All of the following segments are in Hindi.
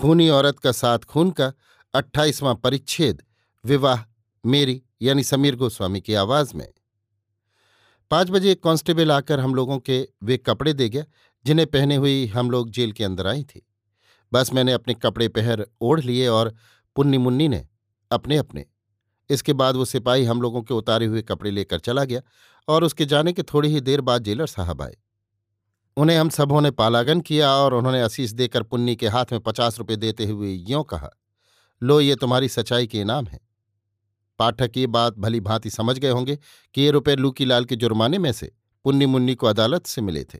खूनी औरत का साथ खून का अट्ठाईसवां परिच्छेद, विवाह, मेरी, यानी समीर गोस्वामी की आवाज़ में। पाँच बजे एक कांस्टेबल आकर हम लोगों के, वे कपड़े दे गया, जिन्हें पहने हुई हम लोग जेल के अंदर आई थी। बस मैंने अपने कपड़े पहर ओढ़ लिए और पुन्नी मुन्नी ने अपने अपने। इसके बाद वो सिपाही हम लोगों के उतारे हुए कपड़े लेकर चला गया और उसके जाने के थोड़ी ही देर बाद जेलर साहब आए। उन्हें हम सबों ने पालागन किया और उन्होंने असीस देकर पुन्नी के हाथ में पचास रुपये देते हुए यों कहा, लो, ये तुम्हारी सच्चाई के इनाम है। पाठक ये बात भली भांति समझ गए होंगे कि ये रुपये लूकीलाल के जुर्माने में से पुन्नी मुन्नी को अदालत से मिले थे।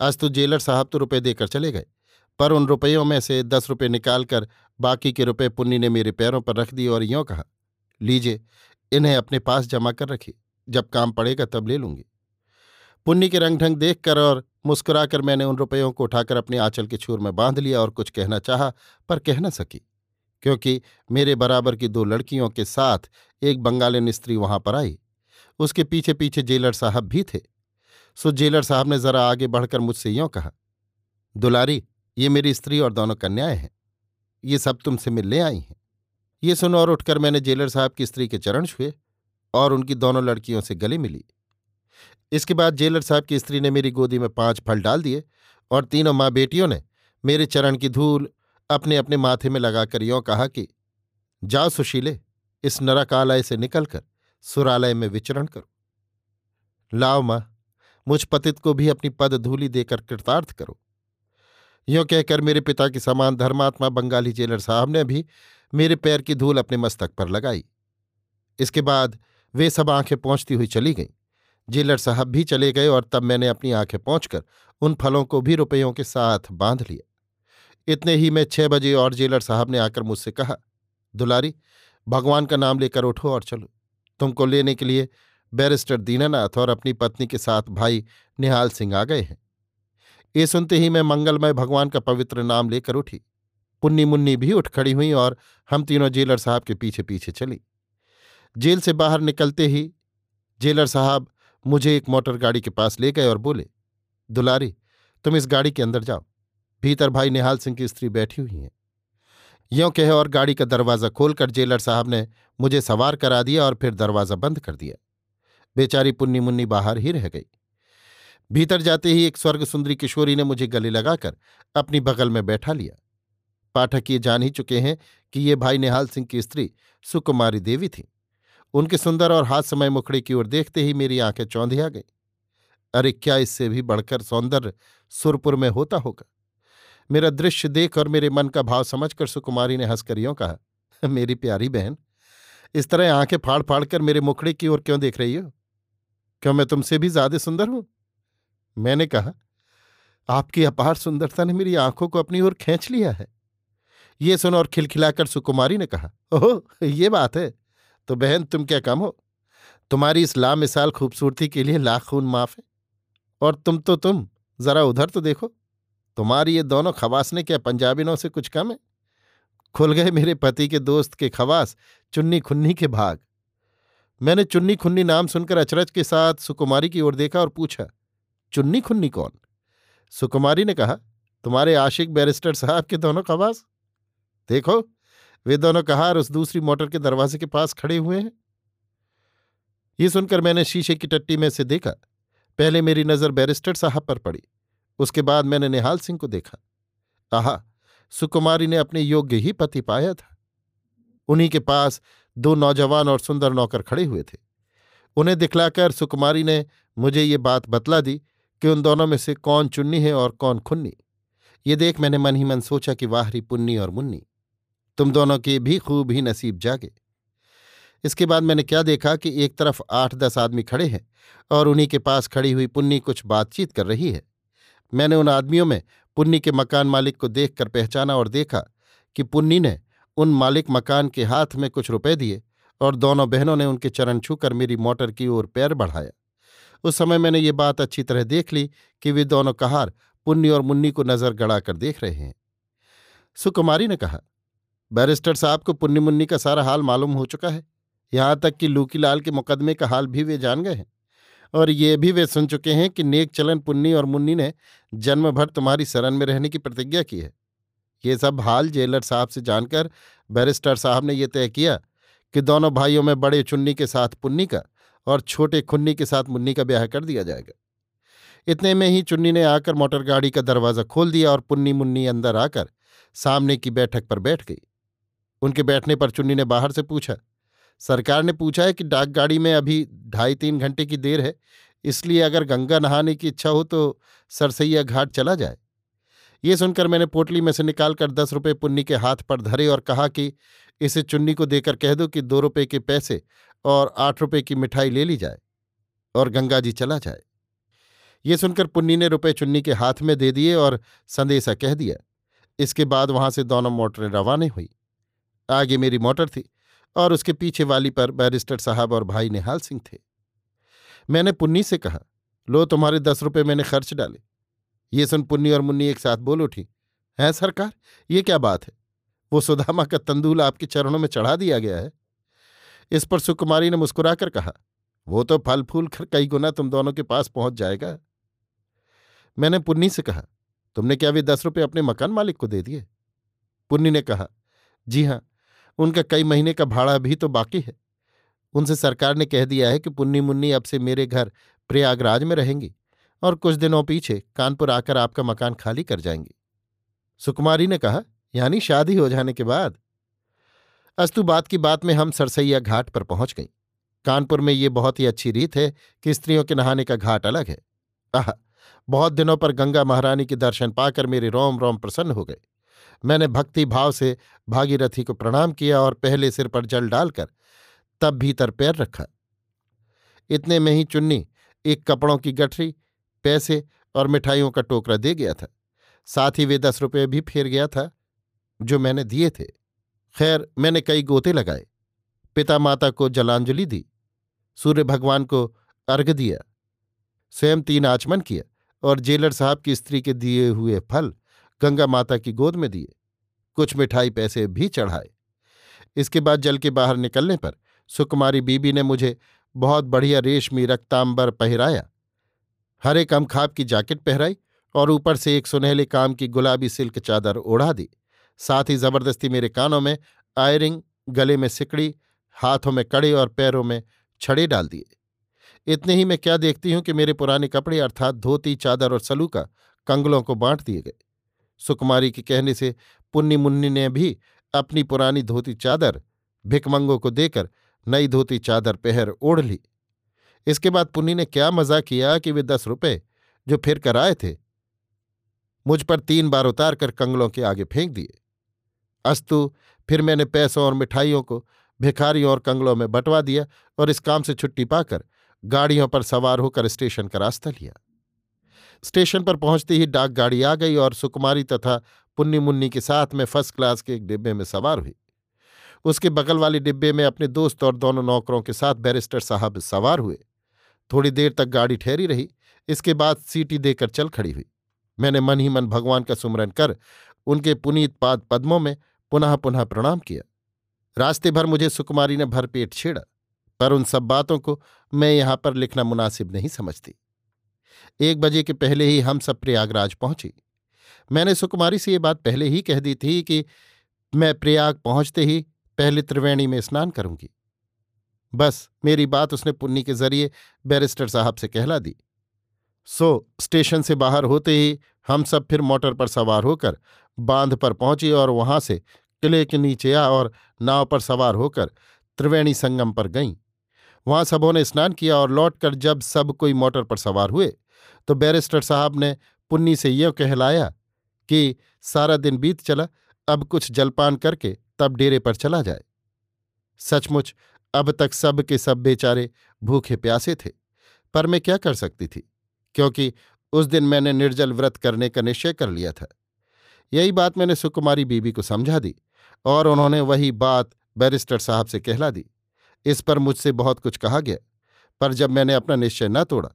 आज तो जेलर साहब तो रुपये देकर चले गए, पर उन रुपयों में से दस रुपये निकालकर बाकी के रुपये पुन्नी ने मेरे पैरों पर रख दिए और यों कहा, लीजिए, इन्हें अपने पास जमा कर रखिए, जब काम पड़ेगा तब ले लूँगी। पुन्नी के रंग ढंग देखकर और मुस्कुराकर मैंने उन रुपयों को उठाकर अपने आंचल के छूर में बाँध लिया और कुछ कहना चाहा, पर कह न सकी, क्योंकि मेरे बराबर की दो लड़कियों के साथ एक बंगाली स्त्री वहाँ पर आई। उसके पीछे पीछे जेलर साहब भी थे। सो जेलर साहब ने जरा आगे बढ़कर मुझसे यों कहा, दुलारी, ये मेरी स्त्री और दोनों कन्याएँ हैं। ये सब तुमसे मिलने आई हैं। ये सुन और उठकर मैंने जेलर साहब की स्त्री के चरण छुए और उनकी दोनों लड़कियों से गले मिली। इसके बाद जेलर साहब की स्त्री ने मेरी गोदी में पाँच फल डाल दिए और तीनों माँ बेटियों ने मेरे चरण की धूल अपने अपने माथे में लगाकर यों कहा कि, जाओ सुशीले, इस नरकालय से निकलकर सुरालय में विचरण करो। लाओ माँ, मुझ पतित को भी अपनी पद धूली देकर कृतार्थ करो। यों कहकर मेरे पिता के समान धर्मात्मा बंगाली जेलर साहब ने भी मेरे पैर की धूल अपने मस्तक पर लगाई। इसके बाद वे सब आँखें पहुँचती हुई चली गईं। जेलर साहब भी चले गए और तब मैंने अपनी आँखें पहुंचकर उन फलों को भी रुपयों के साथ बाँध लिया इतने ही में छह बजे और जेलर साहब ने आकर मुझसे कहा, दुलारी, भगवान का नाम लेकर उठो और चलो। तुमको लेने के लिए बैरिस्टर दीनानाथ और अपनी पत्नी के साथ भाई निहाल सिंह आ गए हैं। ये सुनते ही मैं मंगलमय भगवान का पवित्र नाम लेकर उठी। पुन्नी मुन्नी भी उठ खड़ी हुई और हम तीनों जेलर साहब के पीछे पीछे चली। जेल से बाहर निकलते ही जेलर साहब मुझे एक मोटर गाड़ी के पास ले गए और बोले, दुलारी, तुम इस गाड़ी के अंदर जाओ। भीतर भाई निहाल सिंह की स्त्री बैठी हुई हैं। यों कहे और गाड़ी का दरवाज़ा खोलकर जेलर साहब ने मुझे सवार करा दिया और फिर दरवाज़ा बंद कर दिया। बेचारी पुन्नी मुन्नी बाहर ही रह गई। भीतर जाते ही एक स्वर्ग सुंदरी किशोरी ने मुझे गले लगाकर अपनी बगल में बैठा लिया। पाठक ये जान ही चुके हैं कि ये भाई निहाल सिंह की स्त्री सुकुमारी देवी थी। उनके सुंदर और हाथ समय मुखड़े की ओर देखते ही मेरी आँखें चौंधिया गई। अरे, क्या इससे भी बढ़कर सौंदर्य सुरपुर में होता होगा? मेरा दृश्य देख और मेरे मन का भाव समझकर सुकुमारी ने हंसकर कहा, मेरी प्यारी बहन, इस तरह आँखें फाड़ फाड़ कर मेरे मुखड़े की ओर क्यों देख रही हो? क्यों मैं तुमसे भी ज़्यादा सुंदर हूँ? मैंने कहा, आपकी अपार सुंदरता ने मेरी आँखों को अपनी ओर खींच लिया है। ये सुन और खिलखिलाकर सुकुमारी ने कहा, ओह, ये बात है। तो बहन, तुम क्या कम हो? तुम्हारी इस लामिसाल खूबसूरती के लिए लाख खून माफ़ है। और तुम तो तुम, जरा उधर तो देखो। तुम्हारी ये दोनों खवासने क्या पंजाबिनों से कुछ कम है? खुल गए मेरे पति के दोस्त के खवास चुन्नी खुन्नी के भाग। मैंने चुन्नी खुन्नी नाम सुनकर अचरज के साथ सुकुमारी की ओर देखा और पूछा चुन्नी खुन्नी कौन? सुकुमारी ने कहा, तुम्हारे आशिक बैरिस्टर साहब के दोनों खवास। देखो वे दोनों कहार उस दूसरी मोटर के दरवाजे के पास खड़े हुए हैं। ये सुनकर मैंने शीशे की टट्टी में से देखा। पहले मेरी नज़र बैरिस्टर साहब पर पड़ी। उसके बाद मैंने निहाल सिंह को देखा। आहा, सुकुमारी ने अपने योग्य ही पति पाया था। उन्हीं के पास दो नौजवान और सुंदर नौकर खड़े हुए थे। उन्हें दिखलाकर सुकुमारी ने मुझे ये बात बतला दी कि उन दोनों में से कौन चुन्नी है और कौन खुन्नी। ये देख मैंने मन ही मन सोचा कि वाहरी पुन्नी और मुन्नी। तुम दोनों के भी खूब ही नसीब जागे। इसके बाद मैंने क्या देखा कि एक तरफ़ आठ दस आदमी खड़े हैं और उन्हीं के पास खड़ी हुई पुन्नी कुछ बातचीत कर रही है। मैंने उन आदमियों में पुन्नी के मकान मालिक को देखकर पहचाना और देखा कि पुन्नी ने उन मालिक मकान के हाथ में कुछ रुपए दिए और दोनों बहनों ने उनके चरण छूकर मेरी मोटर की ओर पैर बढ़ाया। उस समय मैंने ये बात अच्छी तरह देख ली कि वे दोनों कहार पुन्नी और मुन्नी को नज़र गड़ा कर देख रहे हैं। सुकुमारी ने कहा बैरिस्टर साहब को पुन्नी मुन्नी का सारा हाल मालूम हो चुका है। यहाँ तक कि लूकीलाल के मुकदमे का हाल भी वे जान गए हैं। और ये भी वे सुन चुके हैं कि नेक चलन पुन्नी और मुन्नी ने जन्म भर तुम्हारी शरण में रहने की प्रतिज्ञा की है। ये सब हाल जेलर साहब से जानकर बैरिस्टर साहब ने यह तय किया कि दोनों भाइयों में बड़े चुन्नी के साथ पुन्नी का और छोटे खुन्नी के साथ मुन्नी का ब्याह कर दिया जाएगा। इतने में ही चुन्नी ने आकर मोटर गाड़ी का दरवाज़ा खोल दिया और पुन्नी मुन्नी अंदर आकर सामने की बैठक पर बैठ गई। उनके बैठने पर चुन्नी ने बाहर से पूछा, सरकार ने पूछा है कि डाक गाड़ी में अभी ढाई तीन घंटे की देर है, इसलिए अगर गंगा नहाने की इच्छा हो तो सरसैया घाट चला जाए? ये सुनकर मैंने पोटली में से निकालकर दस रुपये पुन्नी के हाथ पर धरे और कहा कि इसे चुन्नी को देकर कह दो कि दो रुपये के पैसे और आठ रुपये की मिठाई ले ली जाए और गंगा जी चला जाए। ये सुनकर पुन्नी ने रुपए चुन्नी के हाथ में दे दिए और संदेशा कह दिया। इसके बाद वहाँ से दोनों मोटरें रवाना हुई। आगे मेरी मोटर थी और उसके पीछे वाली पर बैरिस्टर साहब और भाई निहाल सिंह थे। मैंने पुन्नी से कहा, लो, तुम्हारे दस रुपये मैंने खर्च डाले। ये सुन पुन्नी और मुन्नी एक साथ बोल उठी, है सरकार, ये क्या बात है? वो सुदामा का तंदूल आपके चरणों में चढ़ा दिया गया है। इस पर सुकुमारी ने मुस्कुराकर कहा, वो तो फल फूल कर कई गुना तुम दोनों के पास पहुँच जाएगा। मैंने पुन्नी से कहा, तुमने क्या वे दस रुपये अपने मकान मालिक को दे दिए? पुन्नी ने कहा, जी हाँ उनका कई महीने का भाड़ा भी तो बाकी है। उनसे सरकार ने कह दिया है कि पुन्नी मुन्नी अब से मेरे घर प्रयागराज में रहेंगी और कुछ दिनों पीछे कानपुर आकर आपका मकान खाली कर जाएँगी। सुकुमारी ने कहा, यानी शादी हो जाने के बाद? अस्तु बात की बात में हम सरसैया घाट पर पहुँच गई। कानपुर में ये बहुत ही अच्छी रीत है कि स्त्रियों के नहाने का घाट अलग है। आह, बहुत दिनों पर गंगा महारानी के दर्शन पाकर मेरे रोम रोम प्रसन्न हो गए। मैंने भक्ति भाव से भागीरथी को प्रणाम किया और पहले सिर पर जल डालकर तब भीतर पैर रखा। इतने में ही चुन्नी, एक कपड़ों की गठरी, पैसे और मिठाइयों का टोकरा दे गया था। साथ ही वे दस रुपये भी फेर गया था, जो मैंने दिए थे। खैर, मैंने कई गोते लगाए। पिता माता को जलांजलि दी, सूर्य भगवान को अर्घ दिया, स्वयं तीन आचमन किया और जेलर साहब की स्त्री के दिए हुए फल गंगा माता की गोद में दिए, कुछ मिठाई पैसे भी चढ़ाए। इसके बाद जल के बाहर निकलने पर सुकुमारी बीबी ने मुझे बहुत बढ़िया रेशमी रक्तांबर पहराया। हरे कम खाब की जैकेट पहराई और ऊपर से एक सुनहले काम की गुलाबी सिल्क चादर ओढ़ा दी। साथ ही ज़बरदस्ती मेरे कानों में आयरिंग, गले में सिकड़ी, हाथों में कड़े और पैरों में छड़े डाल दिए। इतने ही मैं क्या देखती हूँ कि मेरे पुराने कपड़े अर्थात धोती चादर और सलूका कंगलों को बांट दिए गए। सुकुमारी के कहने से पुन्नी मुन्नी ने भी अपनी पुरानी धोती चादर भिकमंगों को देकर नई धोती चादर पहर ओढ़ ली। इसके बाद पुन्नी ने क्या मज़ा किया कि वे दस रुपए जो फिर कर आए थे, मुझ पर तीन बार उतार कर कंगलों के आगे फेंक दिए। अस्तु, फिर मैंने पैसों और मिठाइयों को भिखारियों और कंगलों में बंटवा दिया और इस काम से छुट्टी पाकर गाड़ियों पर सवार होकर स्टेशन का रास्ता लिया। स्टेशन पर पहुँचते ही डाक गाड़ी आ गई और सुकुमारी तथा पुन्नी मुन्नी के साथ में फ़र्स्ट क्लास के एक डिब्बे में सवार हुई। उसके बगल वाले डिब्बे में अपने दोस्त और दोनों नौकरों के साथ बैरिस्टर साहब सवार हुए। थोड़ी देर तक गाड़ी ठहरी रही, इसके बाद सीटी देकर चल खड़ी हुई। मैंने मन ही मन भगवान का सुमरन कर उनके पुनीत पाद पद्मों में पुनः पुनः प्रणाम किया। रास्ते भर मुझे सुकुमारी ने भरपेट छेड़ा, पर उन सब बातों को मैं यहाँ पर लिखना मुनासिब नहीं समझती। एक बजे के पहले ही हम सब प्रयागराज पहुँची। मैंने सुकुमारी से ये बात पहले ही कह दी थी कि मैं प्रयाग पहुँचते ही पहले त्रिवेणी में स्नान करूँगी। बस, मेरी बात उसने पुन्नी के ज़रिए बैरिस्टर साहब से कहला दी। सो, स्टेशन से बाहर होते ही हम सब फिर मोटर पर सवार होकर बाँध पर पहुँचे और वहाँ से किले के नीचे आ और नाव पर सवार होकर त्रिवेणी संगम पर गईं। वहाँ सबों ने स्नान किया और लौटकर जब सब कोई मोटर पर सवार हुए तो बैरिस्टर साहब ने पुन्नी से यह कहलाया कि सारा दिन बीत चला, अब कुछ जलपान करके तब डेरे पर चला जाए। सचमुच, अब तक सब के सब बेचारे भूखे प्यासे थे, पर मैं क्या कर सकती थी, क्योंकि उस दिन मैंने निर्जल व्रत करने का निश्चय कर लिया था। यही बात मैंने सुकुमारी बीबी को समझा दी और उन्होंने वही बात बैरिस्टर साहब से कहला दी। इस पर मुझसे बहुत कुछ कहा गया, पर जब मैंने अपना निश्चय न तोड़ा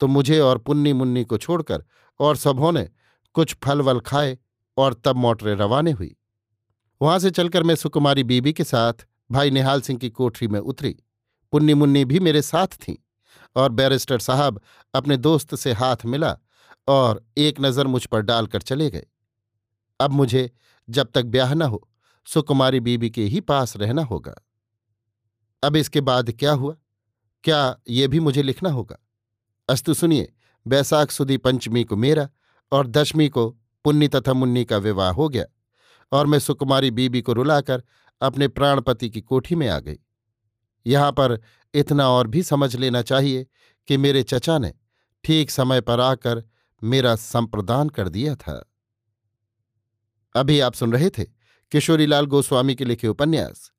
तो मुझे और पुन्नी मुन्नी को छोड़कर और सबों ने कुछ फल वल खाए और तब मोटरें रवाने हुई। वहाँ से चलकर मैं सुकुमारी बीबी के साथ, भाई निहाल सिंह की कोठरी में उतरी। पुन्नी मुन्नी भी मेरे साथ थीं और बैरिस्टर साहब अपने दोस्त से हाथ मिला और एक नज़र मुझ पर डालकर चले गए। अब मुझे जब तक ब्याह न हो, सुकुमारी बीबी के ही पास रहना होगा। अब इसके बाद क्या हुआ? क्या ये भी मुझे लिखना होगा? अस्तु सुनिए, बैसाख सुदी पंचमी को मेरा और दशमी को पुन्नी तथा मुन्नी का विवाह हो गया और मैं सुकुमारी बीबी को रुलाकर अपने प्राणपति की कोठी में आ गई। यहाँ पर इतना और भी समझ लेना चाहिए कि मेरे चचा ने ठीक समय पर आकर मेरा संप्रदान कर दिया था। अभी आप सुन रहे थे किशोरीलाल गोस्वामी के लिखे उपन्यास।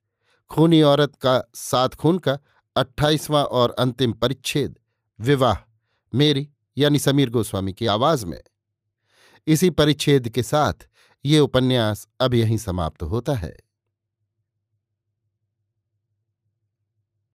खूनी औरत का सात खून का अट्ठाईसवां और अंतिम परिच्छेद, विवाह, मेरी यानी समीर गोस्वामी की आवाज़ में। इसी परिच्छेद के साथ ये उपन्यास अब यहीं समाप्त होता है।